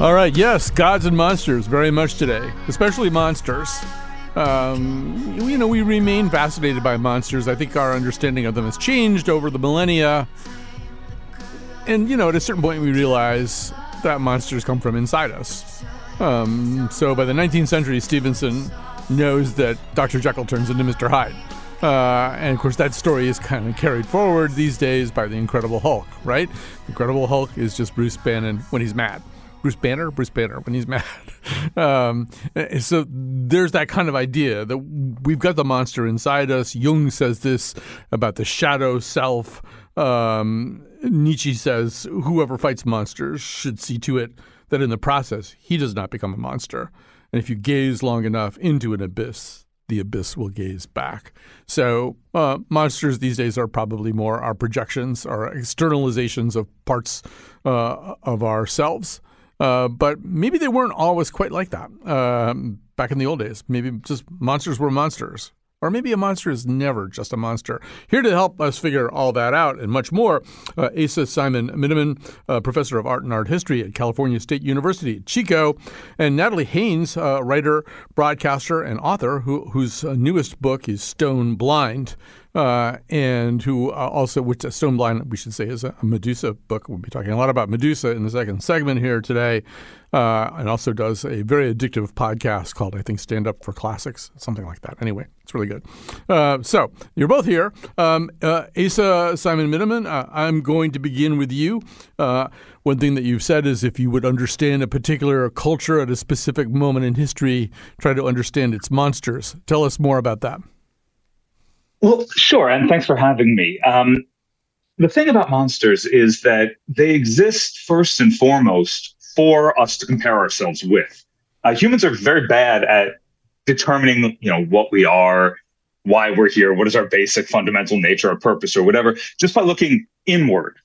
All right, yes, gods and monsters very much today, especially monsters. Um, you know, we remain fascinated by monsters. I think our understanding of them has changed over the millennia. And, you know, at a certain point, we realize that monsters come from inside us. Um, so by the 19th century, Stevenson knows that Dr. Jekyll turns into Mr. Hyde. Uh, and of course, that story is kind of carried forward these days by the Incredible Hulk, right? Incredible Hulk is just Bruce Banner when he's mad. Bruce Banner, Bruce Banner when he's mad. um, so there's that kind of idea that we've got the monster inside us. Jung says this about the shadow self. Um, Nietzsche says whoever fights monsters should see to it that in the process he does not become a monster. And if you gaze long enough into an abyss, the abyss will gaze back. So uh, monsters these days are probably more our projections, our externalizations of parts uh, of ourselves. Uh, but maybe they weren't always quite like that um, back in the old days. Maybe just monsters were monsters. Or maybe a monster is never just a monster. Here to help us figure all that out and much more, uh, Asa Simon Miniman, uh, professor of art and art history at California State University, Chico, and Natalie Haynes, uh, writer, broadcaster, and author, who, whose uh, newest book is Stone Blind uh, and who uh, also, which uh, Stone Blind, we should say, is a Medusa book. We'll be talking a lot about Medusa in the second segment here today, uh, and also does a very addictive podcast called, I think, Stand Up for Classics, something like that. Anyway, it's really good. Uh, so you're both here. Um, uh, Asa Simon Miniman, I'm going to begin with you. one thing that you've said is if you would understand a particular culture at a specific moment in history, try to understand its monsters. Tell us more about that. Well, sure. And thanks for having me. Um, the thing about monsters is that they exist first and foremost for us to compare ourselves with. Uh, humans are very bad at determining, you know, what we are, why we're here, what is our basic fundamental nature or purpose or whatever, just by looking inward.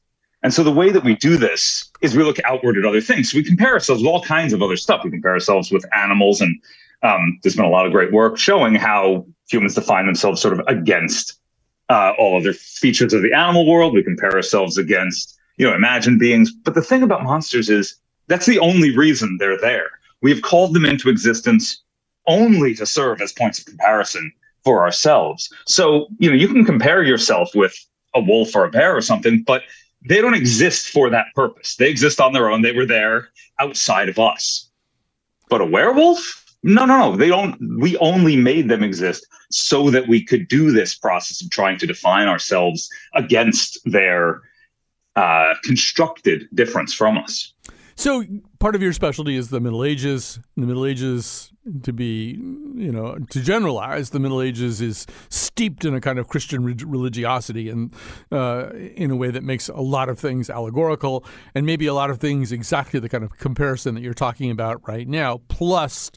And so the way that we do this is we look outward at other things. So we compare ourselves with all kinds of other stuff. We compare ourselves with animals and um, there's been a lot of great work showing how humans define themselves sort of against uh, all other features of the animal world. We compare ourselves against, you know, imagined beings. But the thing about monsters is that's the only reason they're there. We have called them into existence only to serve as points of comparison for ourselves. So, you know, you can compare yourself with a wolf or a bear or something, but they don't exist for that purpose. They exist on their own. They were there outside of us. But a werewolf? No, no, no. They don't. We only made them exist so that we could do this process of trying to define ourselves against their uh, constructed difference from us. So part of your specialty is the Middle Ages. The Middle Ages, to be, you know, to generalize, the Middle Ages is steeped in a kind of Christian religiosity and uh, in a way that makes a lot of things allegorical and maybe a lot of things exactly the kind of comparison that you're talking about right now, plus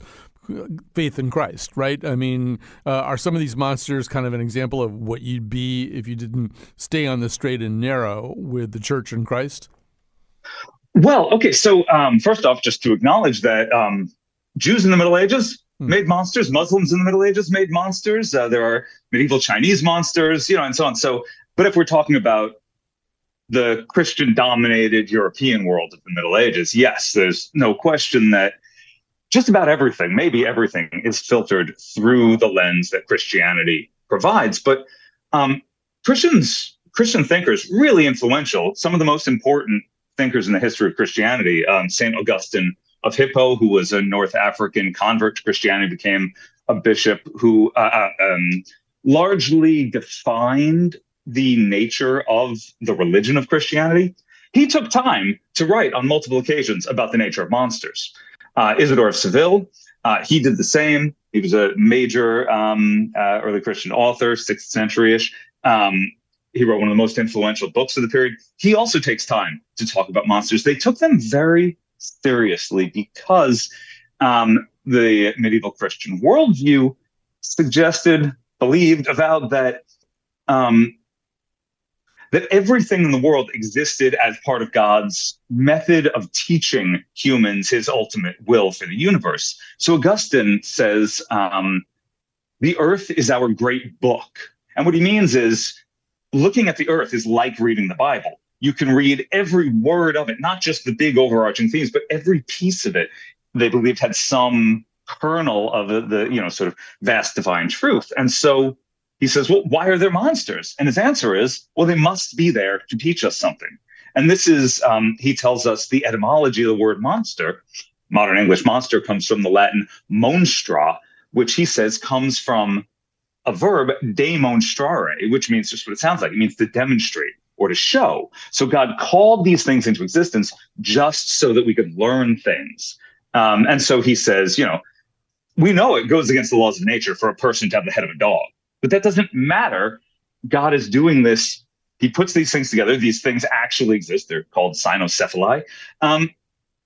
faith in Christ, right? I mean, uh, are some of these monsters kind of an example of what you'd be if you didn't stay on the straight and narrow with the church and Christ? Well, okay. So, um, first off, just to acknowledge that um, Jews in the Middle Ages hmm. made monsters, Muslims in the Middle Ages made monsters. Uh, there are medieval Chinese monsters, you know, and so on. So, but if we're talking about the Christian dominated European world of the Middle Ages, yes, there's no question that just about everything, maybe everything, is filtered through the lens that Christianity provides. But um, Christians, Christian thinkers, really influential. Some of the most important thinkers in the history of Christianity. Um, Saint Augustine of Hippo, who was a North African convert to Christianity, became a bishop who uh, uh um, largely defined the nature of the religion of Christianity, he took time to write on multiple occasions about the nature of monsters. Uh, Isidore of Seville, uh, he did the same. He was a major um, uh, early Christian author, sixth century ish. Um, he wrote one of the most influential books of the period. He also takes time to talk about monsters. They took them very seriously because um, the medieval Christian worldview suggested, believed, avowed that um, that everything in the world existed as part of God's method of teaching humans his ultimate will for the universe. So Augustine says, um, the earth is our great book. And what he means is looking at the earth is like reading the Bible. You can read every word of it, not just the big overarching themes, but every piece of it they believed had some kernel of the, the you know sort of vast divine truth. And so he says, Well, why are there monsters? And his answer is, Well, they must be there to teach us something. And this is, um, he tells us the etymology of the word monster. Modern English monster comes from the Latin monstra, which he says comes from a verb, demonstrare, which means just what it sounds like. It means to demonstrate or to show. So God called these things into existence just so that we could learn things. Um, and so he says, you know, we know it goes against the laws of nature for a person to have the head of a dog. But that doesn't matter. God is doing this. He puts these things together. These things actually exist. They're called cynocephali. Um,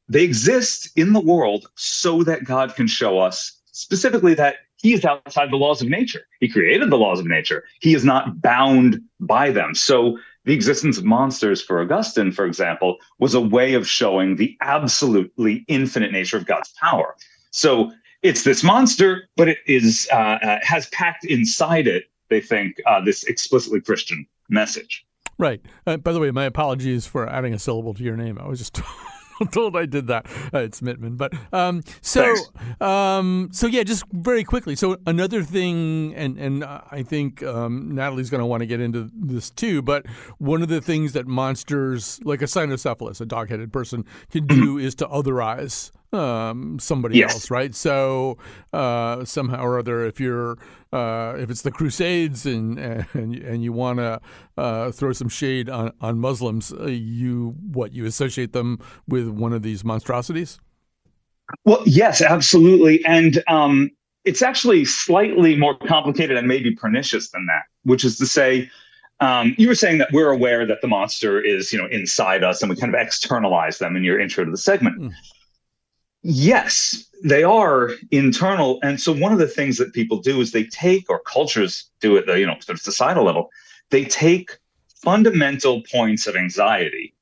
they exist in the world so that God can show us specifically that he is outside the laws of nature. He created the laws of nature. He is not bound by them. So the existence of monsters for Augustine, for example, was a way of showing the absolutely infinite nature of God's power. So it's this monster, but it is uh, uh, has packed inside it. They think uh, this explicitly Christian message. Right. Uh, by the way, my apologies for adding a syllable to your name. I was just told I did that. Uh, it's Mittman. But um, so um, so yeah, just very quickly. So another thing, and and I think um, Natalie's going to want to get into this too. But one of the things that monsters, like a cynocephalus, a dog-headed person, can do is to otherize um, somebody yes. else, right? So uh, somehow or other, if you're uh, if it's the Crusades and and, and you want to uh, throw some shade on on Muslims, uh, you what you associate them with one of these monstrosities? Well, yes, absolutely, and um, it's actually slightly more complicated and maybe pernicious than that, which is to say. Um, you were saying that we're aware that the monster is, you know, inside us, and we kind of externalize them in your intro to the segment. Mm. Yes, they are internal. And so one of the things that people do is they take, or cultures do the, you know, sort of societal level, they take fundamental points of anxiety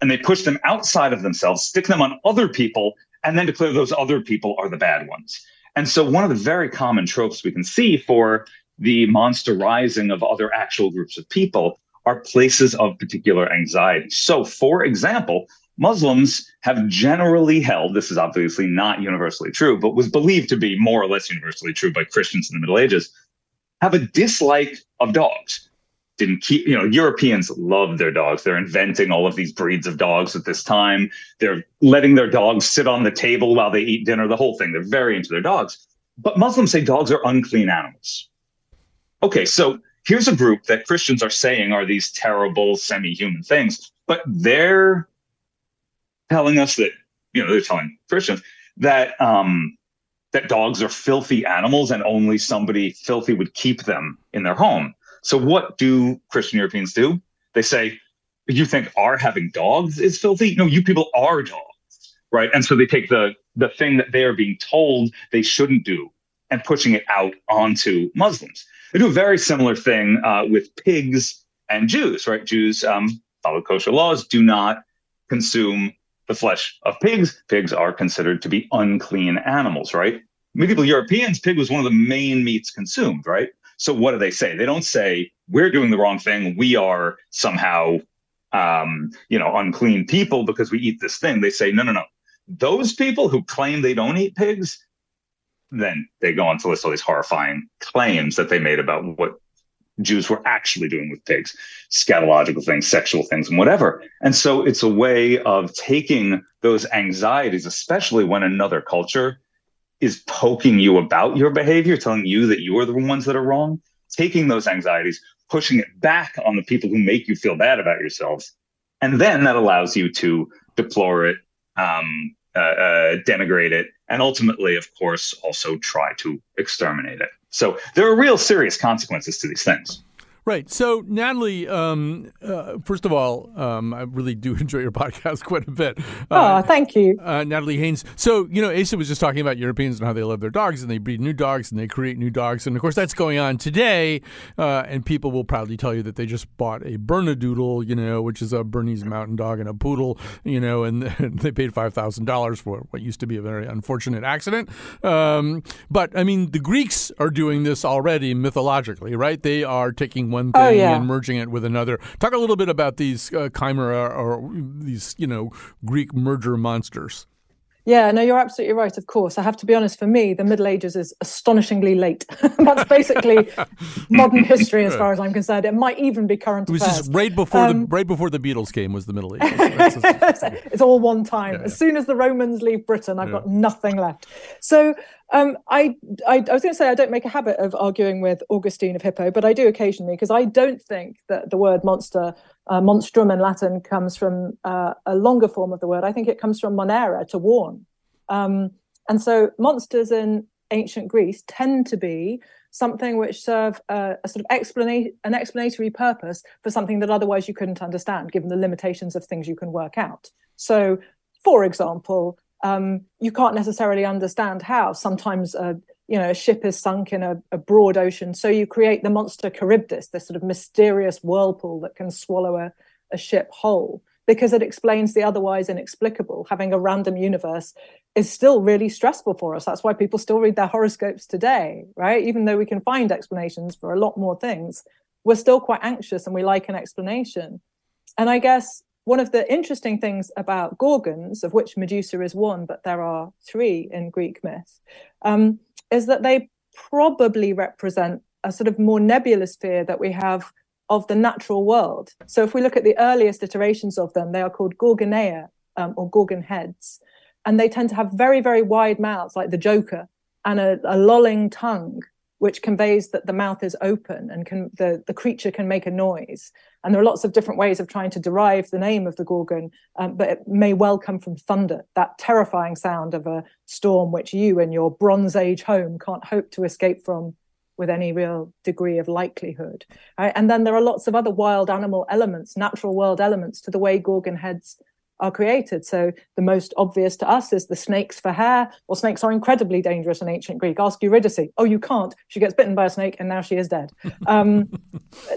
and they push them outside of themselves, stick them on other people, and then declare those other people are the bad ones. And so one of the very common tropes we can see for the monsterizing of other actual groups of people are places of particular anxiety. So, for example, Muslims have generally held, this is obviously not universally true, but was believed to be more or less universally true by Christians in the Middle Ages, have a dislike of dogs. Didn't keep, you know, Europeans love their dogs. They're inventing all of these breeds of dogs at this time. They're letting their dogs sit on the table while they eat dinner, the whole thing. They're very into their dogs. But Muslims say dogs are unclean animals. Okay, so here's a group that Christians are saying are these terrible semi human things, but they're telling us that you know they're telling Christians that um, that dogs are filthy animals and only somebody filthy would keep them in their home. So what do Christian Europeans do? They say, "You think our having dogs is filthy? No, you people are dogs, right?" And so they take the the thing that they are being told they shouldn't do and pushing it out onto Muslims. They do a very similar thing uh, with pigs and Jews, right? Jews um, follow kosher laws, do not consume the flesh of pigs. Pigs are considered to be unclean animals, right? Medieval Europeans, pig was one of the main meats consumed, right? So what do they say? They don't say we're doing the wrong thing. We are somehow, um, you know, unclean people because we eat this thing. They say no, no, no. Those people who claim they don't eat pigs, then they go on to list all these horrifying claims that they made about what Jews were actually doing with pigs, scatological things, sexual things, and whatever. And so it's a way of taking those anxieties, especially when another culture is poking you about your behavior, telling you that you are the ones that are wrong, taking those anxieties, pushing it back on the people who make you feel bad about yourselves. And then that allows you to deplore it, um, uh, uh, denigrate it, and ultimately, of course, also try to exterminate it. So there are real serious consequences to these things. Right. So, Natalie, um, uh, first of all, um, I really do enjoy your podcast quite a bit. Uh, oh, thank you. Uh, Natalie Haynes. So, you know, Asa was just talking about Europeans and how they love their dogs and they breed new dogs and they create new dogs. And of course, that's going on today. Uh, and people will proudly tell you that they just bought a Bernedoodle, you know, which is a Bernese mountain dog and a poodle, you know, and, and they paid $5,000 for what used to be a very unfortunate accident. Um, but, I mean, the Greeks are doing this already mythologically, right? They are taking one oh, thing oh, yeah. and merging it with another. Talk a little bit about these uh, chimera or these, you know, Greek merger monsters. Yeah, no, you're absolutely right. Of course, I have to be honest. For me, the Middle Ages is astonishingly late. That's basically modern history, as far as I'm concerned. It might even be current it was affairs. just right before um, the right before the Beatles came was the Middle Ages. it's all one time. Yeah, as soon as the Romans leave Britain, I've yeah. got nothing left. So um, I, I, I was going to say I don't make a habit of arguing with Augustine of Hippo, but I do occasionally because I don't think that the word monster, uh, monstrum in Latin, comes from uh, a longer form of the word. I think it comes from monere, to warn. Um, and so monsters in ancient Greece tend to be something which serve a, a sort of explanation, an explanatory purpose for something that otherwise you couldn't understand, given the limitations of things you can work out. So, for example, um, you can't necessarily understand how. Sometimes a you know a ship is sunk in a, a, broad ocean, so you create the monster Charybdis, this sort of mysterious whirlpool that can swallow a, a ship whole, because it explains the otherwise inexplicable. Having a random universe is still really stressful for us. That's why people still read their horoscopes today, right? Even though we can find explanations for a lot more things, we're still quite anxious and we like an explanation. And I guess one of the interesting things about gorgons, of which Medusa is one, but there are three in Greek myth, um, is that they probably represent a sort of more nebulous fear that we have of the natural world. So if we look at the earliest iterations of them, they are called gorgoneia um, or gorgon heads. And they tend to have very, very wide mouths, like the Joker, and a, a lolling tongue which conveys that the mouth is open and can the, the creature can make a noise. And there are lots of different ways of trying to derive the name of the gorgon, um, but it may well come from thunder, that terrifying sound of a storm which you in your Bronze Age home can't hope to escape from with any real degree of likelihood. Right? And then there are lots of other wild animal elements, natural world elements to the way gorgon heads are created. So the most obvious to us is the snakes for hair. Well, snakes are incredibly dangerous in ancient Greek. Ask Eurydice. Oh, you can't. She gets bitten by a snake and now she is dead. Um,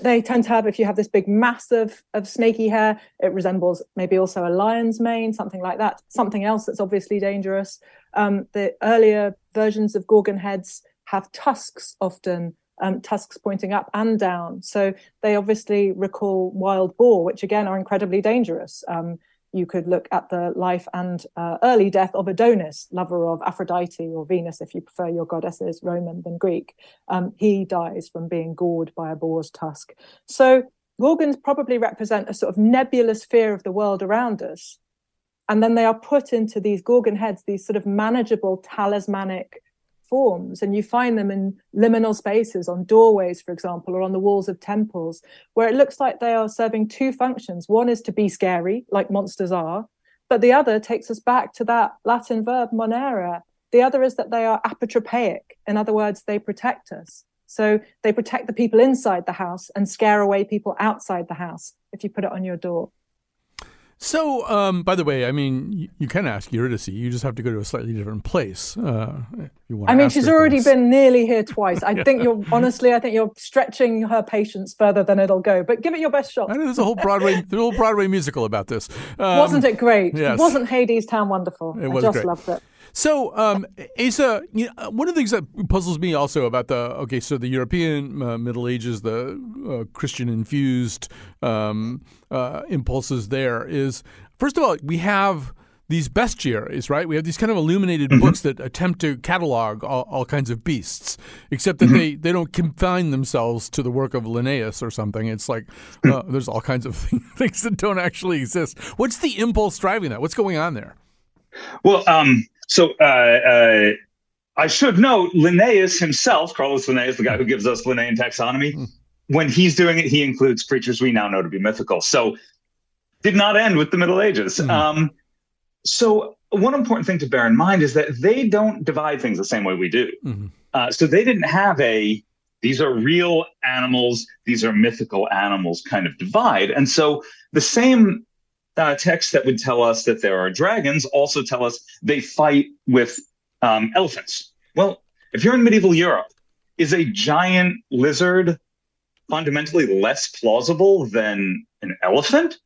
they tend to have, if you have this big mass of, of snaky hair, it resembles maybe also a lion's mane, something like that. Something else that's obviously dangerous. Um, the earlier versions of Gorgon heads have tusks often um, tusks pointing up and down. So they obviously recall wild boar, which again are incredibly dangerous. Um, you could look at the life and uh, early death of Adonis, lover of Aphrodite or Venus, if you prefer your goddesses Roman than Greek. Um, he dies from being gored by a boar's tusk. So Gorgons probably represent a sort of nebulous fear of the world around us. And then they are put into these Gorgon heads, these sort of manageable talismanic forms and you find them in liminal spaces on doorways for example or on the walls of temples where it looks like they are serving two functions. One is to be scary like monsters are but the other takes us back to that latin verb monere. The other is that they are apotropaic. In other words they protect us. So they protect the people inside the house and scare away people outside the house if you put it on your door so, um, by the way, I mean, you, you, can ask Eurydice. You just have to go to a slightly different place. Uh, you want I mean, she's already things. been nearly here twice. I yeah. think you're honestly, I think you're stretching her patience further than it'll go. But give it your best shot. I know there's a whole Broadway, there's a whole Broadway musical about this. Um, Wasn't it great? Yes. Wasn't Hadestown wonderful? It was I just great. loved it. So, um, Asa, you know, one of the things that puzzles me also about the okay, so the European uh, Middle Ages, the uh, Christian infused um, uh, impulses there is first of all we have these bestiaries, right? We have these kind of illuminated mm-hmm. books that attempt to catalog all, all kinds of beasts, except that mm-hmm. they, they don't confine themselves to the work of Linnaeus or something. It's like uh, there's all kinds of things that don't actually exist. What's the impulse driving that? What's going on there? Well, um, so uh, uh, I should note Linnaeus himself, Carolus Linnaeus, the guy who gives us Linnaean taxonomy, mm. when he's doing it, he includes creatures we now know to be mythical. So did not end with the Middle Ages. Mm. Um, so one important thing to bear in mind is that they don't divide things the same way we do. Mm-hmm. Uh, so they didn't have a these are real animals, these are mythical animals kind of divide. And so the same uh, texts that would tell us that there are dragons also tell us they fight with um, elephants. Well, if you're in medieval Europe, is a giant lizard fundamentally less plausible than an elephant?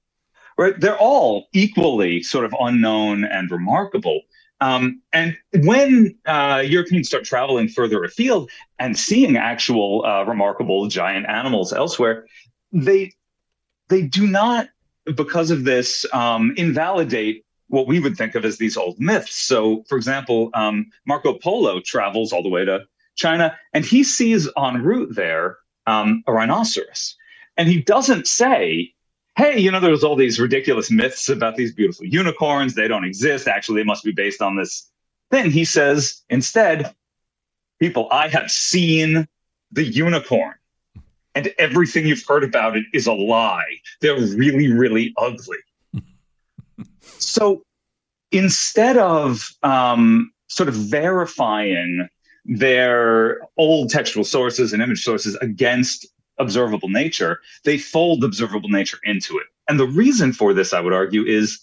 Right? They're all equally sort of unknown and remarkable. Um, and when uh, Europeans start traveling further afield and seeing actual uh, remarkable giant animals elsewhere, they they do not, because of this, um, invalidate what we would think of as these old myths. So, for example, um, Marco Polo travels all the way to China, and he sees en route there um, a rhinoceros, and he doesn't say hey, you know, there's all these ridiculous myths about these beautiful unicorns. They don't exist. Actually, they must be based on this thing. He says, instead, people, I have seen the unicorn. And everything you've heard about it is a lie. They're really, really ugly. so instead of um, sort of verifying their old textual sources and image sources against observable nature, they fold observable nature into it. And the reason for this, I would argue, is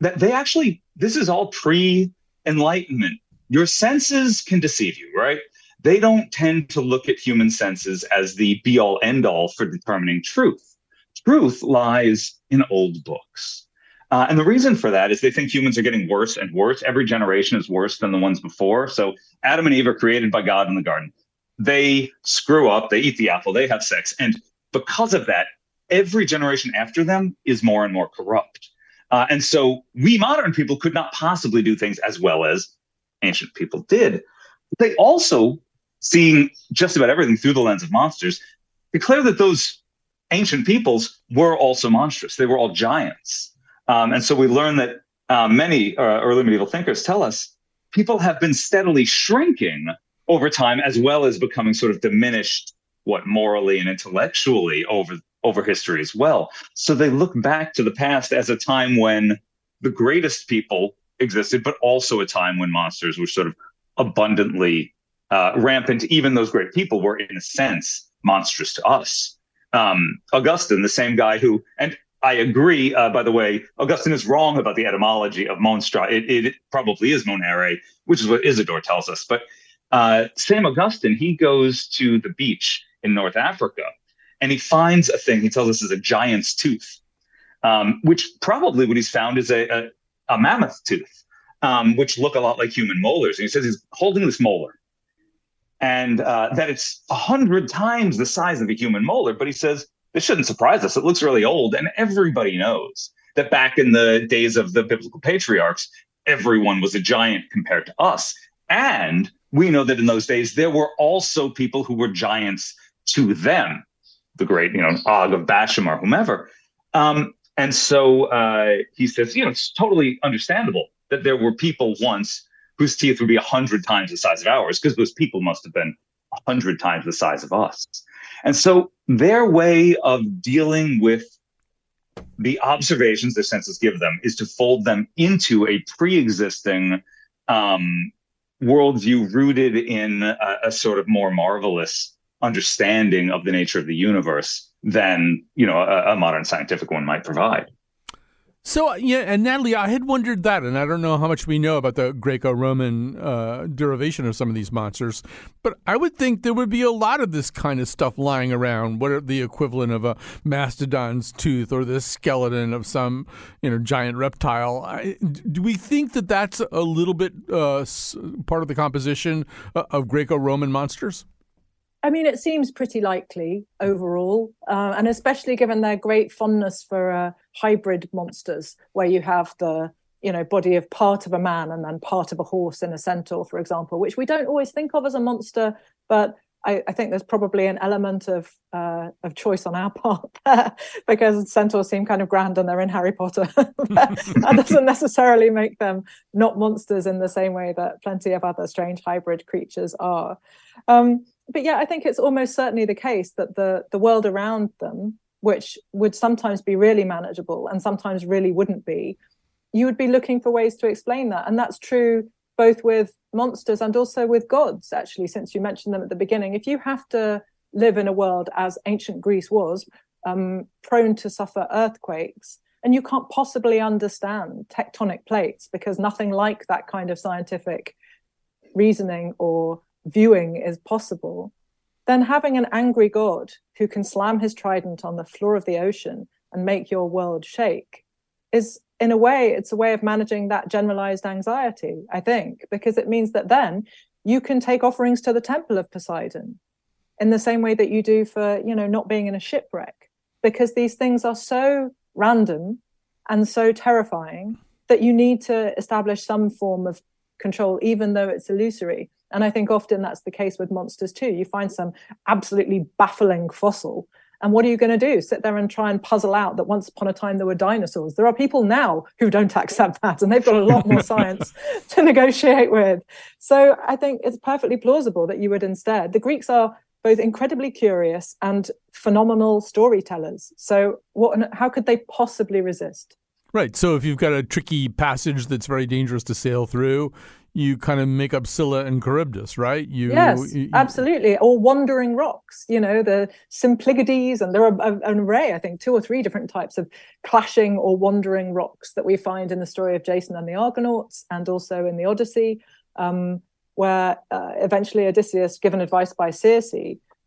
that they actually, this is all pre enlightenment. Your senses can deceive you, right? They don't tend to look at human senses as the be all end all for determining truth. Truth lies in old books. Uh, and the reason for that is they think humans are getting worse and worse. Every generation is worse than the ones before. So Adam and Eve are created by God in the garden they screw up, they eat the apple, they have sex. And because of that, every generation after them is more and more corrupt. Uh, and so we modern people could not possibly do things as well as ancient people did. They also, seeing just about everything through the lens of monsters, declare that those ancient peoples were also monstrous. They were all giants. Um, and so we learn that uh, many uh, early medieval thinkers tell us people have been steadily shrinking over time, as well as becoming sort of diminished, what morally and intellectually over over history as well. So they look back to the past as a time when the greatest people existed, but also a time when monsters were sort of abundantly uh, rampant. Even those great people were, in a sense, monstrous to us. Um, Augustine, the same guy who, and I agree, uh, by the way, Augustine is wrong about the etymology of monstra. It, it probably is monere, which is what Isidore tells us. But uh, Augustine, he goes to the beach in North Africa and he finds a thing he tells us is a giant's tooth, um, which probably what he's found is a, a, a mammoth tooth, um, which look a lot like human molars. And he says he's holding this molar and uh, that it's a hundred times the size of a human molar. But he says this shouldn't surprise us. It looks really old. And everybody knows that back in the days of the biblical patriarchs, everyone was a giant compared to us. And we know that in those days there were also people who were giants to them, the great, you know, Og of Bashan or whomever. Um, and so uh, he says, you know, it's totally understandable that there were people once whose teeth would be a hundred times the size of ours, because those people must have been a hundred times the size of us. And so their way of dealing with the observations their senses give them is to fold them into a pre-existing um, worldview rooted in a, a sort of more marvelous understanding of the nature of the universe than you know a, a, modern scientific one might provide. So yeah, and Natalie, I had wondered that, and I don't know how much we know about the Greco-Roman uh, derivation of some of these monsters, but I would think there would be a lot of this kind of stuff lying around. What are the equivalent of a mastodon's tooth or the skeleton of some you know giant reptile? I, do we think that that's a little bit uh, part of the composition uh, of Greco-Roman monsters? I mean, it seems pretty likely overall, uh, and especially given their great fondness for uh, hybrid monsters, where you have the you know body of part of a man and then part of a horse in a centaur, for example, which we don't always think of as a monster, but I, I think there's probably an element of uh, of choice on our part there because centaurs seem kind of grand and they're in Harry Potter. that doesn't necessarily make them not monsters in the same way that plenty of other strange hybrid creatures are. Um, but yeah, I think it's almost certainly the case that the the world around them, which would sometimes be really manageable and sometimes really wouldn't be, you would be looking for ways to explain that, and that's true both with monsters and also with gods. Actually, since you mentioned them at the beginning, if you have to live in a world as ancient Greece was, um, prone to suffer earthquakes, and you can't possibly understand tectonic plates because nothing like that kind of scientific reasoning or viewing is possible, then having an angry God who can slam his trident on the floor of the ocean and make your world shake is, in a way, it's a way of managing that generalized anxiety, I think, because it means that then you can take offerings to the temple of Poseidon in the same way that you do for, you know, not being in a shipwreck, because these things are so random and so terrifying that you need to establish some form of control, even though it's illusory. And I think often that's the case with monsters too. You find some absolutely baffling fossil. And what are you going to do? Sit there and try and puzzle out that once upon a time there were dinosaurs. There are people now who don't accept that, and they've got a lot more science to negotiate with. So I think it's perfectly plausible that you would instead. The Greeks are both incredibly curious and phenomenal storytellers. So what? How could they possibly resist? Right. So if you've got a tricky passage that's very dangerous to sail through, you kind of make up Scylla and Charybdis, right? You, yes, you, absolutely. Or wandering rocks, you know, the Symplegades, and there are an array, I think, two or three different types of clashing or wandering rocks that we find in the story of Jason and the Argonauts and also in the Odyssey, um, where uh, eventually Odysseus, given advice by Circe,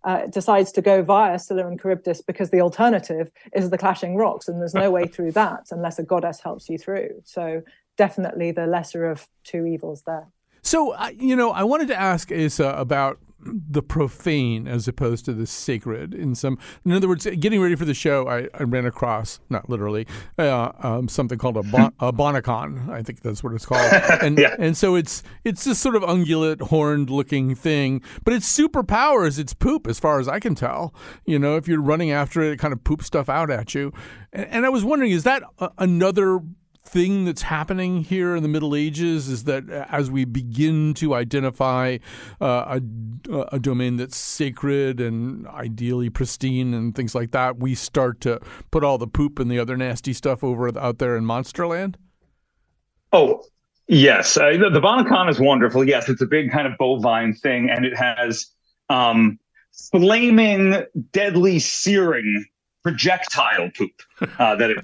uh, decides to go via Scylla and Charybdis because the alternative is the clashing rocks, and there's no way through that unless a goddess helps you through. So definitely the lesser of two evils there. So, you know, I wanted to ask Asa about the profane as opposed to the sacred in some in other words getting ready for the show i, I ran across not literally uh, um, something called a, bon, a bonacon i think that's what it's called and yeah. and so it's it's this sort of ungulate horned looking thing but its superpower is its poop as far as i can tell you know if you're running after it it kind of poops stuff out at you and, and i was wondering is that a, another thing that's happening here in the Middle Ages is that as we begin to identify uh, a, a, domain that's sacred and ideally pristine and things like that, we start to put all the poop and the other nasty stuff over out there in Monsterland? Oh, yes. Uh, the, the Bonacon is wonderful. Yes, it's a big kind of bovine thing, and it has um, flaming, deadly, searing projectile poop uh, that it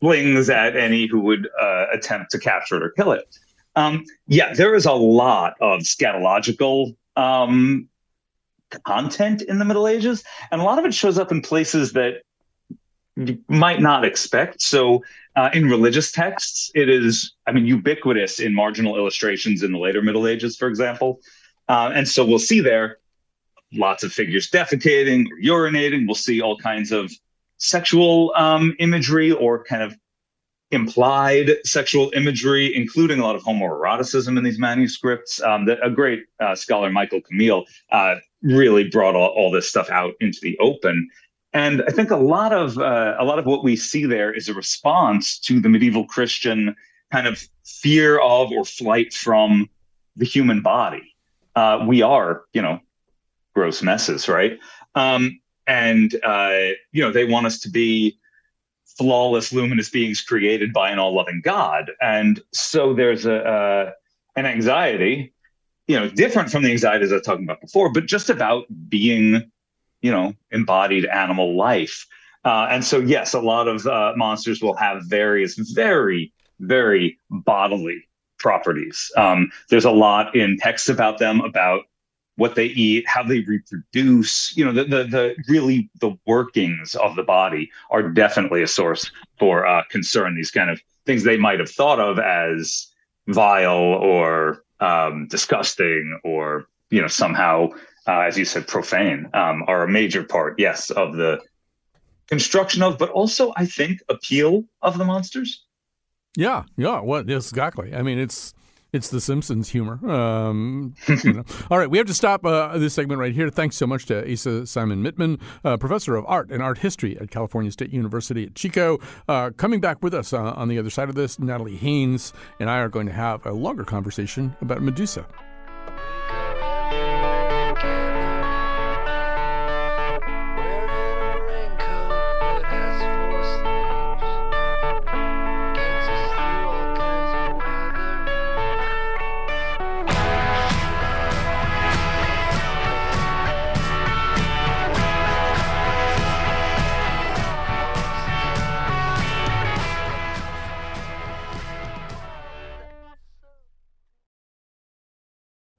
flings at any who would uh, attempt to capture it or kill it. Um, yeah, there is a lot of scatological um, content in the Middle Ages, and a lot of it shows up in places that you might not expect. So, uh, in religious texts, it is, I mean, ubiquitous in marginal illustrations in the later Middle Ages, for example. Uh, and so we'll see there lots of figures defecating or urinating. We'll see all kinds of sexual um, imagery or kind of implied sexual imagery, including a lot of homoeroticism in these manuscripts. Um, that a great uh, scholar, Michael Camille, uh, really brought all, all, this stuff out into the open. And I think a lot of uh, a lot of what we see there is a response to the medieval Christian kind of fear of or flight from the human body. Uh, we are, you know, gross messes, right? Um, and uh, you know they want us to be flawless, luminous beings created by an all-loving God, and so there's a uh, an anxiety, you know, different from the anxieties I was talking about before, but just about being, you know, embodied animal life. Uh, and so, yes, a lot of uh, monsters will have various, very, very bodily properties. Um, there's a lot in texts about them about what they eat, how they reproduce, you know, the, the, the really the workings of the body are definitely a source for uh, concern. These kind of things they might have thought of as vile or um, disgusting or, you know, somehow, uh, as you said, profane um, are a major part, yes, of the construction of, but also I think appeal of the monsters. Yeah, yeah, well, exactly. I mean, it's it's the Simpsons humor. Um, you know. All right, we have to stop uh, this segment right here. Thanks so much to Asa Simon Mittman, uh, professor of art and art history at California State University at Chico. Uh, coming back with us uh, on the other side of this, Natalie Haynes and I are going to have a longer conversation about Medusa.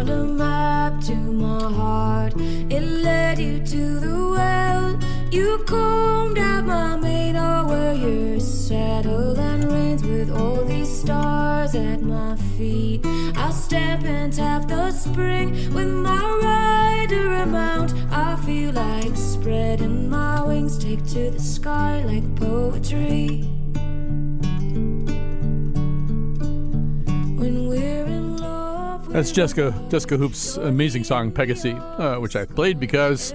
a map to my heart. It led you to the well. You combed out my mane where you're settled and reins with all these stars at my feet. I'll step and tap the spring with my rider amount. I feel like spreading my wings, take to the sky like poetry. That's Jessica Jessica Hoop's amazing song Pegasus, uh, which I played because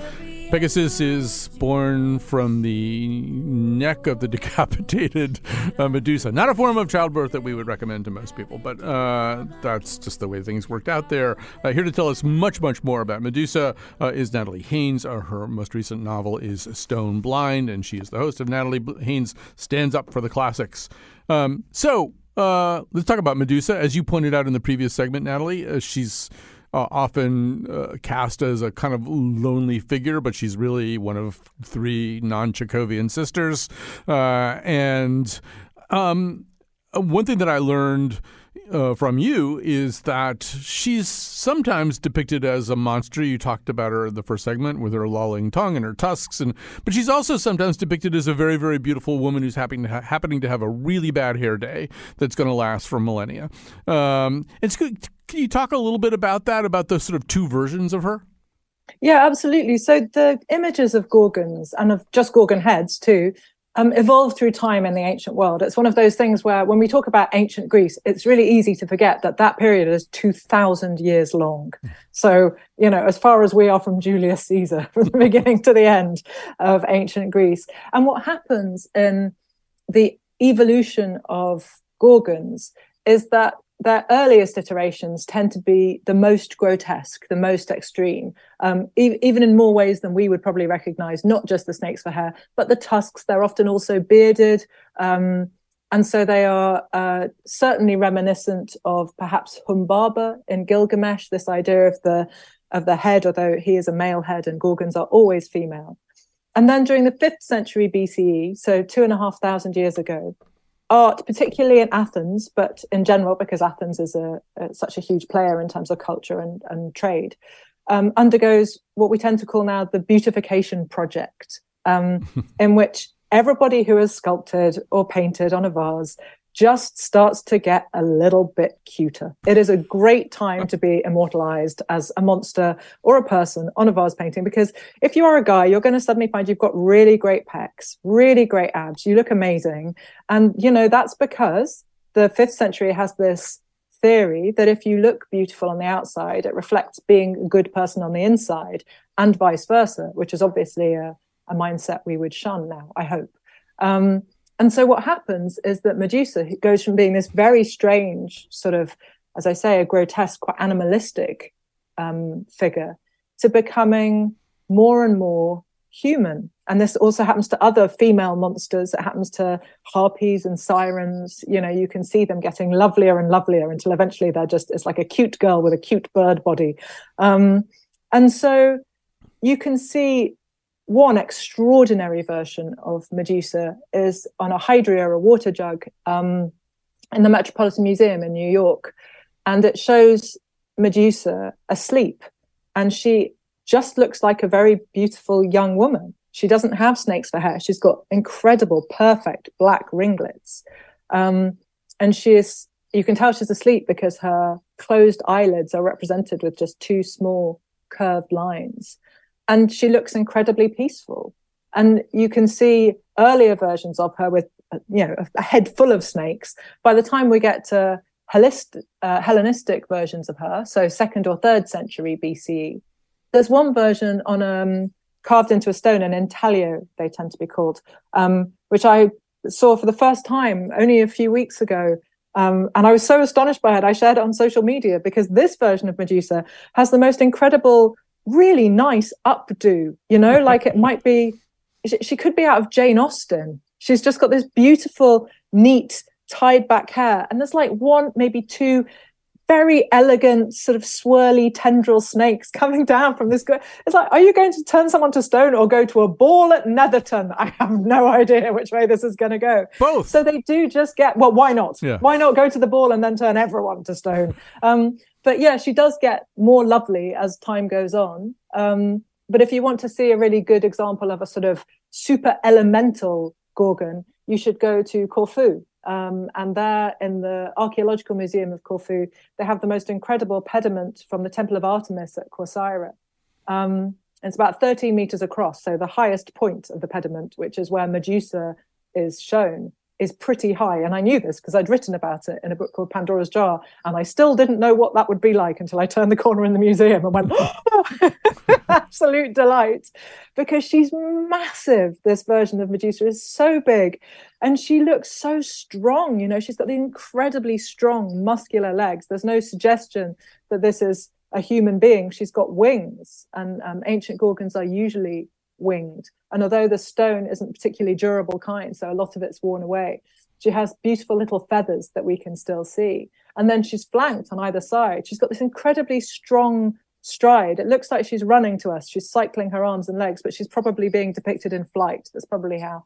Pegasus is born from the neck of the decapitated uh, Medusa. Not a form of childbirth that we would recommend to most people, but uh, that's just the way things worked out there. Uh, here to tell us much, much more about Medusa uh, is Natalie Haynes. Uh, her most recent novel is Stone Blind, and she is the host of Natalie Haynes Stands Up for the Classics. Um, so uh, let's talk about Medusa. As you pointed out in the previous segment, Natalie, she's uh, often uh, cast as a kind of lonely figure, but she's really one of three non Chekhovian sisters. Uh, and um, one thing that I learned uh, from you is that she's sometimes depicted as a monster. You talked about her in the first segment with her lolling tongue and her tusks, and but she's also sometimes depicted as a very, very beautiful woman who's happening to, ha- happening to have a really bad hair day that's going to last for millennia. Um, it's good. Can you talk a little bit about that, about those sort of two versions of her? Yeah, absolutely. So the images of Gorgons and of just Gorgon heads too um, evolved through time in the ancient world. It's one of those things where when we talk about ancient Greece, it's really easy to forget that that period is 2000 years long. So, you know, as far as we are from Julius Caesar, from the beginning to the end of ancient Greece. And what happens in the evolution of Gorgons is that their earliest iterations tend to be the most grotesque, the most extreme, um, e- even in more ways than we would probably recognize, not just the snakes for hair, but the tusks. They're often also bearded. Um, and so they are uh, certainly reminiscent of perhaps Humbaba in Gilgamesh, this idea of the of the head, although he is a male head and Gorgons are always female. And then during the fifth century BCE, so two and a half thousand years ago, art, particularly in Athens, but in general, because Athens is a, a such a huge player in terms of culture and, and trade, um, undergoes what we tend to call now the beautification project, um, in which everybody who has sculpted or painted on a vase just starts to get a little bit cuter. It is a great time to be immortalized as a monster or a person on a vase painting because if you are a guy, you're going to suddenly find you've got really great pecs, really great abs, you look amazing. And, you know, that's because the fifth century has this theory that if you look beautiful on the outside, it reflects being a good person on the inside and vice versa, which is obviously a, a mindset we would shun now, I hope. Um, and so what happens is that Medusa goes from being this very strange, sort of, as I say, a grotesque, quite animalistic um, figure to becoming more and more human. And this also happens to other female monsters. It happens to harpies and sirens. You know, you can see them getting lovelier and lovelier until eventually they're just, it's like a cute girl with a cute bird body. Um, and so you can see one extraordinary version of Medusa is on a hydria, a water jug, um, in the Metropolitan Museum in New York. And it shows Medusa asleep. And she just looks like a very beautiful young woman. She doesn't have snakes for hair. She's got incredible, perfect black ringlets. Um, and she is, you can tell she's asleep because her closed eyelids are represented with just two small curved lines. And she looks incredibly peaceful. And you can see earlier versions of her with, you know, a head full of snakes. By the time we get to Hellenistic, uh, Hellenistic versions of her, so second or third century BCE, there's one version on um, carved into a stone, an intaglio, they tend to be called, um, which I saw for the first time only a few weeks ago. Um, and I was so astonished by it. I shared it on social media because this version of Medusa has the most incredible, really nice updo. You know, like it might be, she could be out of Jane Austen. She's just got this beautiful, neat, tied back hair. And there's like one, maybe two very elegant, sort of swirly tendril snakes coming down from this. It's like, are you going to turn someone to stone or go to a ball at Netherfield? I have no idea which way this is going to go. Both. So they do just get, well, why not? Yeah. Why not go to the ball and then turn everyone to stone? Um, but yeah, she does get more lovely as time goes on. Um, but if you want to see a really good example of a sort of super elemental Gorgon, you should go to Corfu um, and there in the Archaeological Museum of Corfu, they have the most incredible pediment from the Temple of Artemis at Corcyra. Um, it's about 13 meters across, so the highest point of the pediment, which is where Medusa is shown, is pretty high. And I knew this because I'd written about it in a book called Pandora's Jar. And I still didn't know what that would be like until I turned the corner in the museum and went, oh, absolute delight. Because she's massive. This version of Medusa is so big. And she looks so strong. You know, she's got the incredibly strong, muscular legs. There's no suggestion that this is a human being. She's got wings. And um, ancient Gorgons are usually winged. And although the stone isn't particularly durable kind, so a lot of it's worn away, she has beautiful little feathers that we can still see. And then she's flanked on either side. She's got this incredibly strong stride. It looks like she's running to us. She's cycling her arms and legs, but she's probably being depicted in flight. That's probably how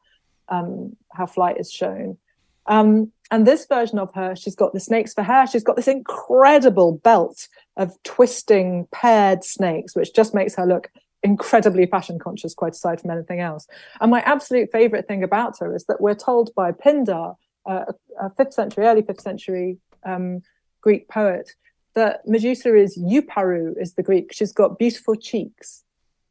um, how flight is shown. Um, and this version of her, she's got the snakes for hair. She's got this incredible belt of twisting paired snakes, which just makes her look incredibly fashion conscious, quite aside from anything else. And my absolute favorite thing about her is that we're told by Pindar, uh, a fifth century, early fifth century um, Greek poet, that Medusa is Euparu, is the Greek. She's got beautiful cheeks.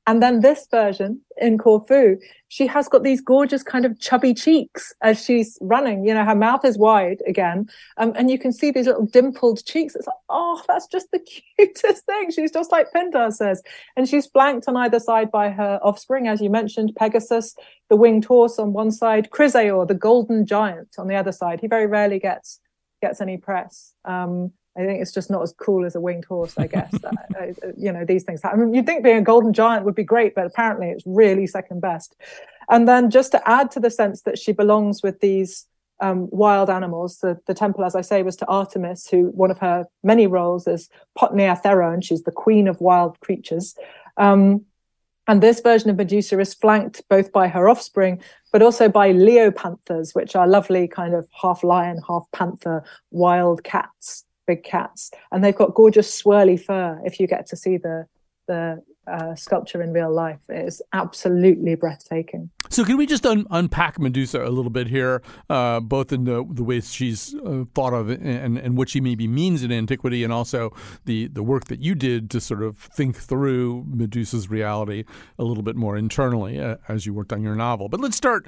And then this version in Corfu, she has got these gorgeous kind of chubby cheeks as she's running. You know, her mouth is wide again, um, and you can see these little dimpled cheeks. It's like, oh, that's just the cutest thing. She's just like Pindar says. And she's flanked on either side by her offspring, as you mentioned, Pegasus, the winged horse on one side, Chrysaor, the golden giant on the other side. He very rarely gets gets any press. Um, I think it's just not as cool as a winged horse, I guess. uh, you know, these things happen. I mean, you'd think being a golden giant would be great, but apparently it's really second best. And then just to add to the sense that she belongs with these um, wild animals, the, the temple, as I say, was to Artemis, who one of her many roles is Potnia Theron. She's the queen of wild creatures. Um, and this version of Medusa is flanked both by her offspring, but also by leopanthers, which are lovely kind of half lion, half panther wild cats big cats, and they've got gorgeous swirly fur. If you get to see the the uh, sculpture in real life, it is absolutely breathtaking. So, can we just un- unpack Medusa a little bit here, uh, both in the the ways she's uh, thought of and and what she maybe means in antiquity, and also the the work that you did to sort of think through Medusa's reality a little bit more internally uh, as you worked on your novel. But let's start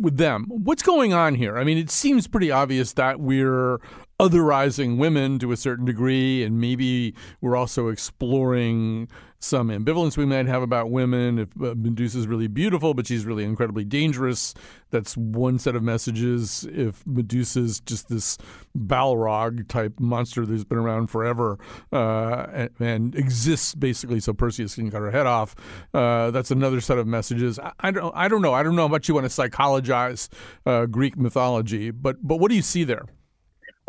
with them. What's going on here? I mean, it seems pretty obvious that we're otherizing women to a certain degree, and maybe we're also exploring some ambivalence we might have about women. If uh, Medusa's really beautiful, but she's really incredibly dangerous, that's one set of messages. If Medusa's just this Balrog type monster that's been around forever uh, and, and, exists basically so Perseus can cut her head off, uh, that's another set of messages. I, I, don't, I don't know. I don't know how much you want to psychologize uh, Greek mythology, but but what do you see there?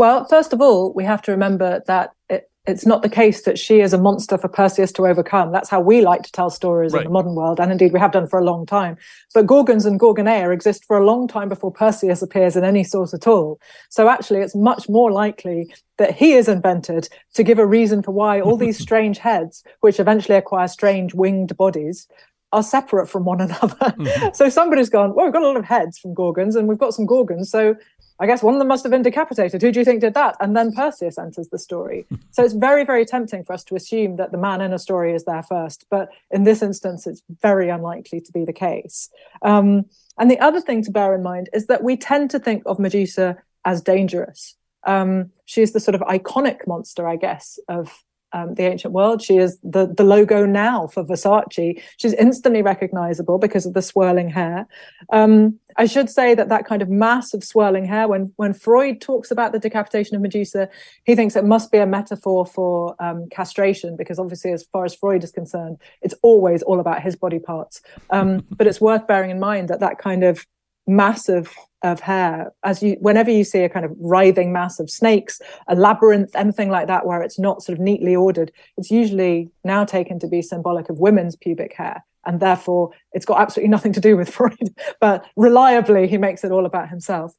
Well, first of all, we have to remember that it, it's not the case that she is a monster for Perseus to overcome. That's how we like to tell stories right. in the modern world, and indeed we have done for a long time. But Gorgons and Gorgoneia exist for a long time before Perseus appears in any source at all. So actually, it's much more likely that he is invented to give a reason for why all these strange heads, which eventually acquire strange winged bodies, are separate from one another. Mm-hmm. so somebody's gone, well, we've got a lot of heads from Gorgons and we've got some Gorgons. So I guess one of them must have been decapitated. Who do you think did that? And then Perseus enters the story. so it's very, very tempting for us to assume that the man in a story is there first. But in this instance, it's very unlikely to be the case. Um, and the other thing to bear in mind is that we tend to think of Medusa as dangerous. Um, is the sort of iconic monster, I guess, of um, the ancient world. She is the, the logo now for Versace. She's instantly recognizable because of the swirling hair. Um, I should say that that kind of mass of swirling hair, when, when Freud talks about the decapitation of Medusa, he thinks it must be a metaphor for um, castration, because obviously, as far as Freud is concerned, it's always all about his body parts. Um, but it's worth bearing in mind that that kind of massive of hair. As you whenever you see a kind of writhing mass of snakes a labyrinth anything like that where it's not sort of neatly ordered it's usually now taken to be symbolic of women's pubic hair. And therefore it's got absolutely nothing to do with freud but reliably he makes it all about himself.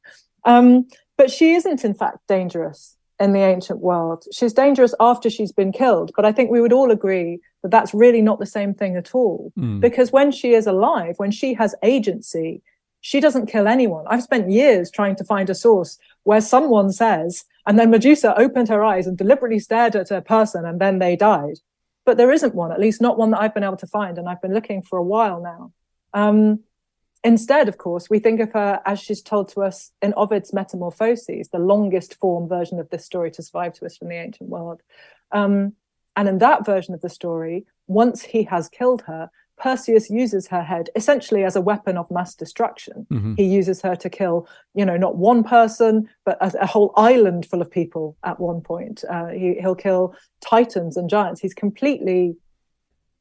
Um, but she isn't in fact dangerous in the ancient world. She's dangerous after she's been killed but i think we would all agree that that's really not the same thing at all. Mm. because when she is alive when she has agency she doesn't kill anyone. I've spent years trying to find a source where someone says, and then Medusa opened her eyes and deliberately stared at a person and then they died. But there isn't one, at least not one that I've been able to find. And I've been looking for a while now. Um, instead, of course, we think of her as she's told to us in Ovid's Metamorphoses, the longest form version of this story to survive to us from the ancient world. Um, and in that version of the story, once he has killed her, Perseus uses her head essentially as a weapon of mass destruction. Mm-hmm. He uses her to kill, you know, not one person, but a, a whole island full of people at one point. Uh, he, he'll kill titans and giants. He's completely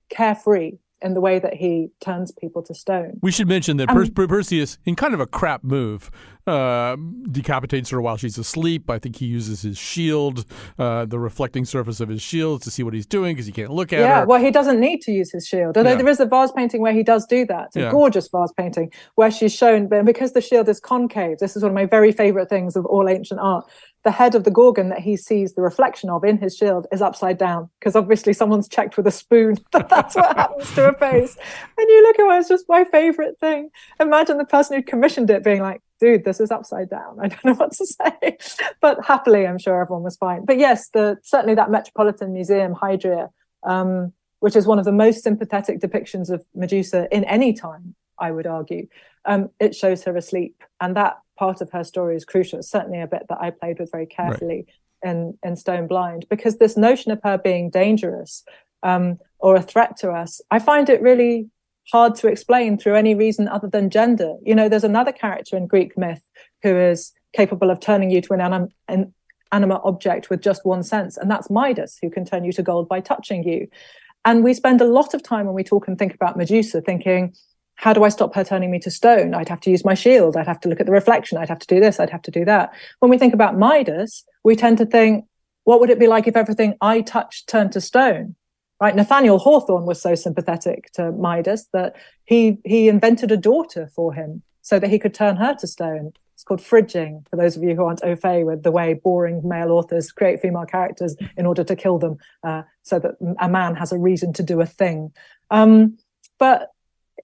carefree in the way that he turns people to stone. We should mention that um, per- Perseus, in kind of a crap move, uh, decapitates her while she's asleep. I think he uses his shield, uh, the reflecting surface of his shield, to see what he's doing because he can't look at yeah, her. Yeah, well, he doesn't need to use his shield. Although yeah. there is a vase painting where he does do that. It's a yeah. gorgeous vase painting where she's shown, but because the shield is concave, this is one of my very favorite things of all ancient art the head of the gorgon that he sees the reflection of in his shield is upside down because obviously someone's checked with a spoon that that's what happens to a face. And you look at it, it's just my favorite thing. Imagine the person who commissioned it being like, dude, this is upside down. I don't know what to say. but happily, I'm sure everyone was fine. But yes, the certainly that Metropolitan Museum Hydria, um, which is one of the most sympathetic depictions of Medusa in any time, I would argue. Um, it shows her asleep. And that part of her story is crucial. It's certainly a bit that I played with very carefully right. in, in Stone Blind, because this notion of her being dangerous um, or a threat to us, I find it really hard to explain through any reason other than gender. You know, there's another character in Greek myth who is capable of turning you to an, anim- an animate object with just one sense, and that's Midas, who can turn you to gold by touching you. And we spend a lot of time when we talk and think about Medusa thinking, how do I stop her turning me to stone? I'd have to use my shield. I'd have to look at the reflection. I'd have to do this. I'd have to do that. When we think about Midas, we tend to think, what would it be like if everything I touched turned to stone? Right? Nathaniel Hawthorne was so sympathetic to Midas that he he invented a daughter for him so that he could turn her to stone. It's called fridging, for those of you who aren't au fait with the way boring male authors create female characters in order to kill them, uh, so that a man has a reason to do a thing. Um, but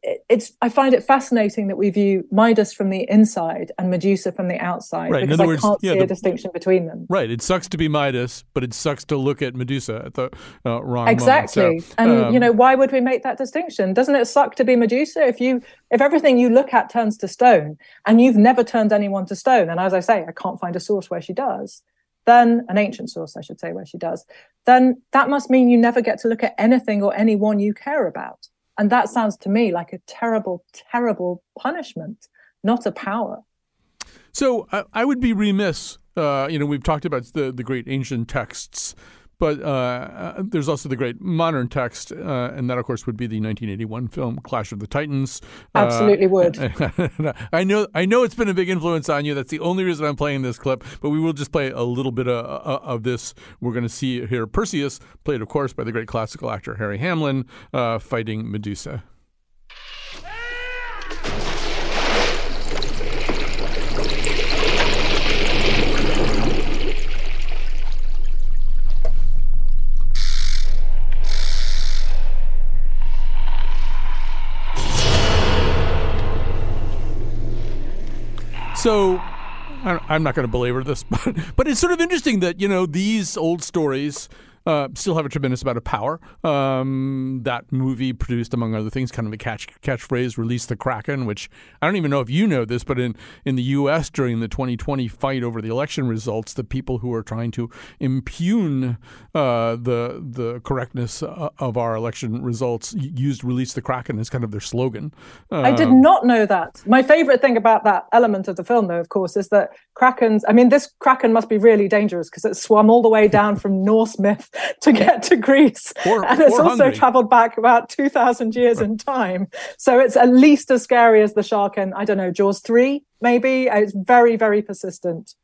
it's I find it fascinating that we view Midas from the inside and Medusa from the outside right. because I words, can't yeah, see the, a distinction between them. Right. It sucks to be Midas, but it sucks to look at Medusa at the uh, wrong exactly. So, and um, you know why would we make that distinction? Doesn't it suck to be Medusa if you if everything you look at turns to stone and you've never turned anyone to stone? And as I say, I can't find a source where she does. Then an ancient source, I should say, where she does. Then that must mean you never get to look at anything or anyone you care about and that sounds to me like a terrible, terrible punishment, not a power. So I, I would be remiss. Uh, you know, we've talked about the, the great ancient texts, But uh, uh, there's also the great modern text, uh, and that, of course, would be the 1981 film Clash of the Titans. Uh, Absolutely would. I know, I know, it's been a big influence on you. That's the only reason I'm playing this clip. But we will just play a little bit of, uh, of this. We're going to see here Perseus, played, of course, by the great classical actor Harry Hamlin, uh, fighting Medusa. So I'm not going to belabor this, but but it's sort of interesting that you know these old stories uh, still have a tremendous amount of power. Um, that movie produced, among other things, kind of a catch catchphrase, "Release the Kraken," which I don't even know if you know this, but in in the U.S. during the 2020 fight over the election results, the people who are trying to impugn uh, the the correctness uh, of our election results used "Release the Kraken" as kind of their slogan. I did um, not know that. My favorite thing about that element of the film, though, of course, is that krakens. I mean, this kraken must be really dangerous because it swam all the way down from Norse myth to get to Greece. Or, and it's also hungry. traveled back about 2,000 years in time. So it's at least as scary as the shark in, I don't know, Jaws 3, maybe. It's very, very persistent.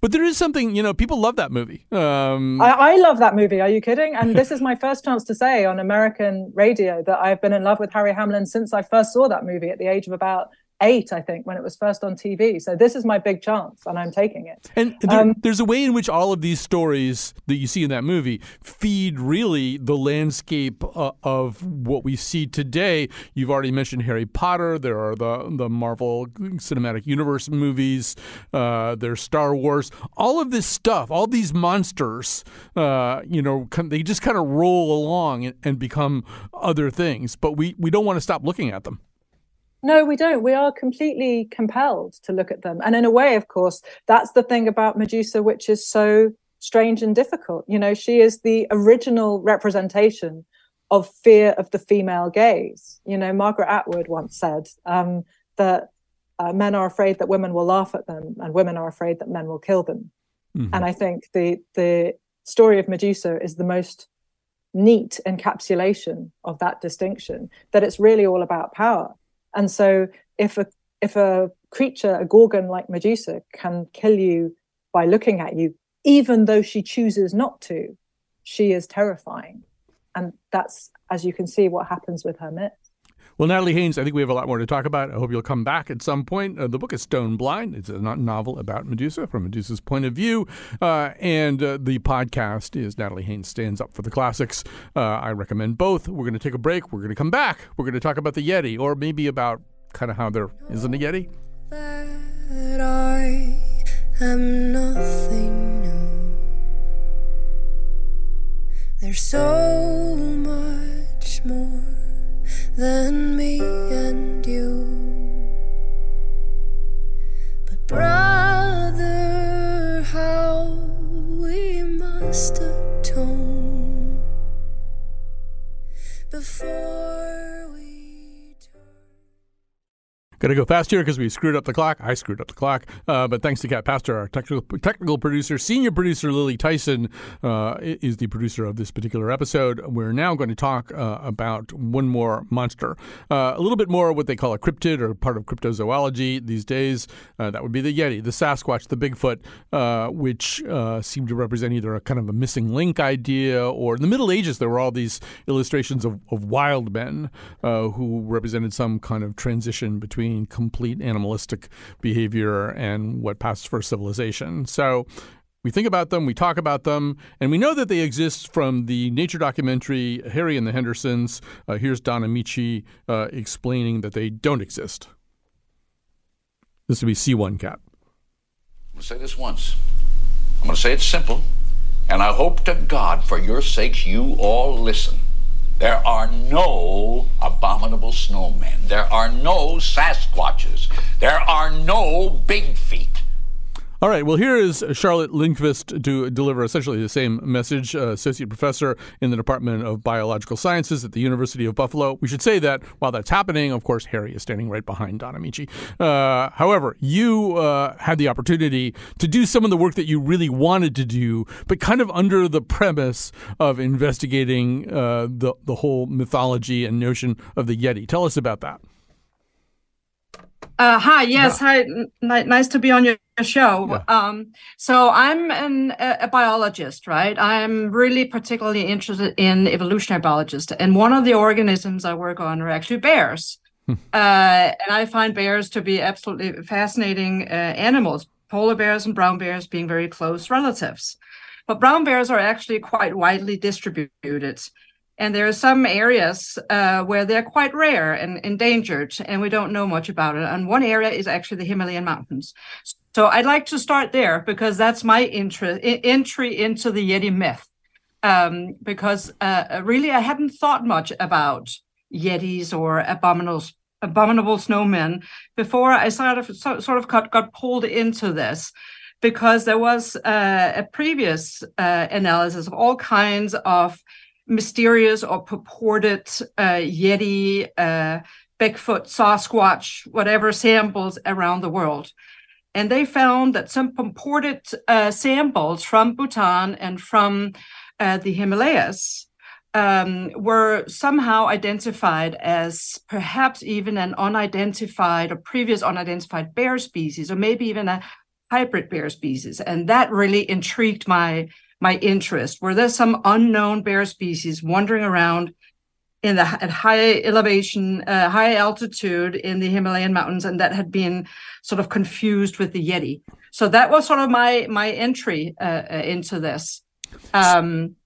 But there is something, you know, people love that movie. Um... I, I, love that movie. Are you kidding? And this is my first chance to say on American radio that I've been in love with Harry Hamlin since I first saw that movie at the age of about eight, I think, when it was first on TV. So this is my big chance, and I'm taking it. And there, um, there's a way in which all of these stories that you see in that movie feed really the landscape uh, of what we see today. You've already mentioned Harry Potter. There are the the Marvel Cinematic Universe movies. Uh, there's Star Wars. All of this stuff, all these monsters, uh, you know, they just kind of roll along and, and become other things. But we we don't want to stop looking at them. No, we don't. We are completely compelled to look at them. And in a way, of course, that's the thing about Medusa, which is so strange and difficult. You know, she is the original representation of fear of the female gaze. You know, Margaret Atwood once said um, that uh, men are afraid that women will laugh at them, and women are afraid that men will kill them. Mm-hmm. And I think the the story of Medusa is the most neat encapsulation of that distinction. That it's really all about power and so if a if a creature, a gorgon like Medusa, can kill you by looking at you, even though she chooses not to, she is terrifying. And that's, as you can see, what happens with her myth. Well, Natalie Haynes, I think we have a lot more to talk about. I hope you'll come back at some point. Uh, the book is Stone Blind. It's a novel about Medusa from Medusa's point of view. Uh, and uh, the podcast is Natalie Haynes Stands Up for the Classics. Uh, I recommend both. We're going to take a break. We're going to come back. We're going to talk about the Yeti, or maybe about kind of how there isn't a Yeti. That I am nothing new. There's so much more than me and you. But, brother, how we must atone before we. Got to go fast here because we screwed up the clock. I screwed up the clock. Uh, but thanks to Cat Pastor, our technical, technical producer, senior producer Lily Tyson uh, is the producer of this particular episode. We're now going to talk uh, about one more monster, uh, a little bit more what they call a cryptid or part of cryptozoology these days. Uh, that would be the Yeti, the Sasquatch, the Bigfoot, uh, which seem to represent either a kind of a missing link idea or in the Middle Ages there were all these illustrations of, of wild men who represented some kind of transition between between complete animalistic behavior and what passes for civilization. So we think about them, we talk about them, and we know that they exist from the nature documentary Harry and the Hendersons. Uh, here's Don Ameche uh, explaining that they don't exist. This would be C1 Cat. I'm going to say this once. I'm going to say it simple, and I hope to God, for your sakes, you all listen. There are no abominable snowmen. There are no Sasquatches. There are no big feet. All right. Well, here is Charlotte Lindqvist to deliver essentially the same message, uh, associate professor in the Department of Biological Sciences at the University of Buffalo. We should say that while that's happening, of course, Harry is standing right behind Don Ameche. Uh, however, you uh, had the opportunity to do some of the work that you really wanted to do, but kind of under the premise of investigating uh, the the whole mythology and notion of the Yeti. Tell us about that. Uh, hi, yes, hi. N- nice to be on your show. Yeah. Um, so I'm an, a, biologist, right? I'm really particularly interested in evolutionary biologists, and one of the organisms I work on are actually bears. Hmm. uh, and I find bears to be absolutely fascinating uh, animals. Polar bears and brown bears being very close relatives, but brown bears are actually quite widely distributed. And there are some areas uh, where they're quite rare and endangered, and we don't know much about it. And one area is actually the Himalayan mountains. So I'd like to start there because that's my interest, entry into the Yeti myth. Um, because uh, really, I hadn't thought much about Yetis or abominable abominable snowmen before I sort of sort of got, got pulled into this because there was uh, a previous uh, analysis of all kinds of mysterious or purported uh, Yeti, uh, Bigfoot, Sasquatch, whatever samples around the world. And they found that some purported uh, samples from Bhutan and from uh, the Himalayas um, were somehow identified as perhaps even an unidentified or previous unidentified bear species, or maybe even a hybrid bear species. And that really intrigued my my interest. Were there some unknown bear species wandering around in the at high elevation, uh, high altitude in the Himalayan mountains, and that had been sort of confused with the Yeti? So that was sort of my my entry uh, uh into this. Um,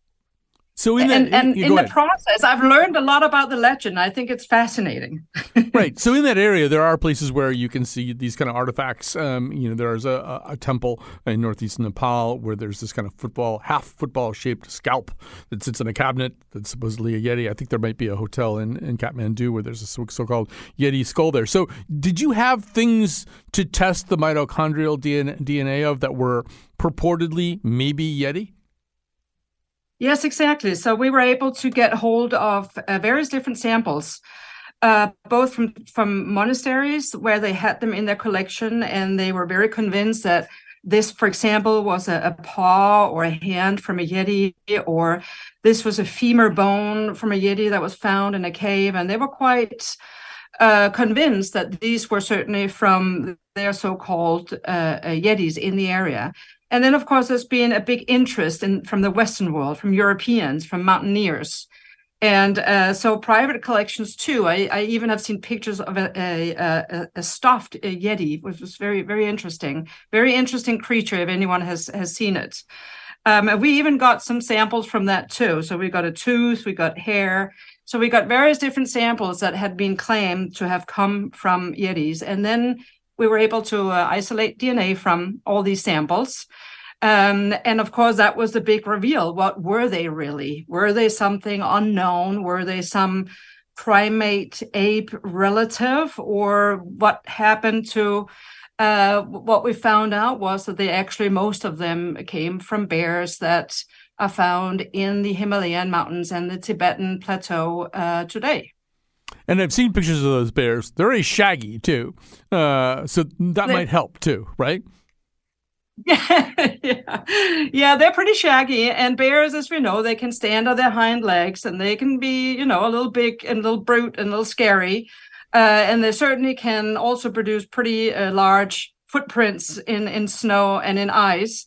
so in and, and in the process, I've learned a lot about the legend. I think it's fascinating. right. So in that area, there are places where you can see these kind of artifacts. Um, you know, there's a, a, temple in northeast Nepal where there's this kind of football, half football shaped scalp that sits in a cabinet that's supposedly a Yeti. I think there might be a hotel in, in Kathmandu where there's a so-called Yeti skull there. So did you have things to test the mitochondrial DNA of that were purportedly maybe Yeti? Yes, exactly. So we were able to get hold of uh, various different samples, uh, both from from monasteries where they had them in their collection, and they were very convinced that this, for example, was a, a paw or a hand from a yeti, or this was a femur bone from a yeti that was found in a cave, and they were quite uh, convinced that these were certainly from their so-called uh, uh yetis in the area. And then, of course, there's been a big interest in from the Western world, from Europeans, from mountaineers. And uh, so private collections too. I, I, even have seen pictures of a, a, a, stuffed a Yeti, which was very, very interesting. Very interesting creature if anyone has, has seen it. Um, we even got some samples from that too. So we got a tooth, we got hair. So we got various different samples that had been claimed to have come from Yetis. And then we were able to uh, isolate DNA from all these samples. Um, and of course, that was the big reveal. What were they really? Were they something unknown? Were they some primate ape relative? Or what happened to uh, what we found out was that they actually, most of them came from bears that are found in the Himalayan mountains and the Tibetan plateau uh, today. And I've seen pictures of those bears. They're very shaggy too, uh, so that they, might help too, right? Yeah, yeah, yeah. They're pretty shaggy, and bears, as we know, they can stand on their hind legs, and they can be, you know, a little big and a little brute and a little scary. Uh, and they certainly can also produce pretty uh, large footprints in in snow and in ice.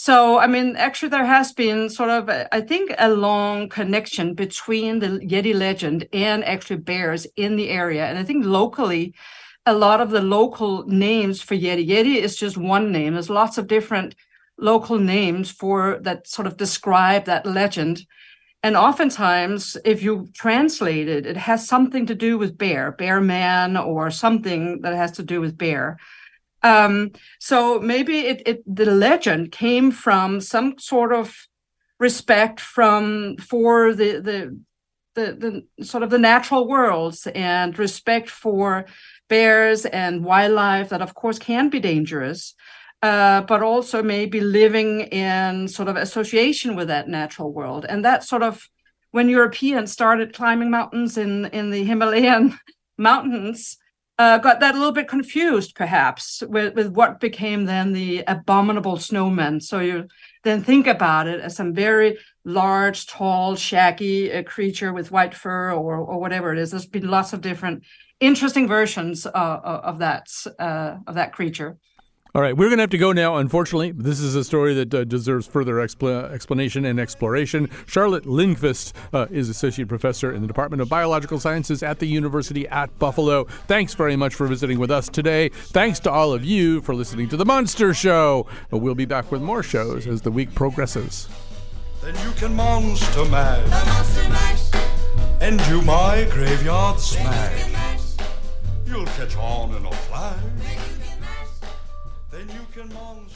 So, I mean, actually, there has been sort of, I think, a long connection between the Yeti legend and actually bears in the area. And I think locally, a lot of the local names for Yeti, Yeti is just one name. There's lots of different local names for that sort of describe that legend. And oftentimes, if you translate it, it has something to do with bear, bear man, or something that has to do with bear. Um, so maybe it, it the legend came from some sort of respect from for the the the, the sort of the natural worlds and respect for bears and wildlife that of course can be dangerous uh, but also maybe living in sort of association with that natural world. And that sort of when Europeans started climbing mountains in in the Himalayan mountains, uh, got that a little bit confused, perhaps, with, with what became then the abominable snowmen. So you then think about it as some very large, tall, shaggy uh, creature with white fur or, or whatever it is. There's been lots of different interesting versions uh, of that uh, of that creature. All right, we're going to have to go now, unfortunately. This is a story that uh, deserves further expl- explanation and exploration. Charlotte Lindqvist uh, is Associate Professor in the Department of Biological Sciences at the University at Buffalo. Thanks very much for visiting with us today. Thanks to all of you for listening to The Monster Show. We'll be back with more shows as the week progresses. Then you can monster mash, monster mash. and do my graveyard smash. You'll catch on in a flash. You can mash.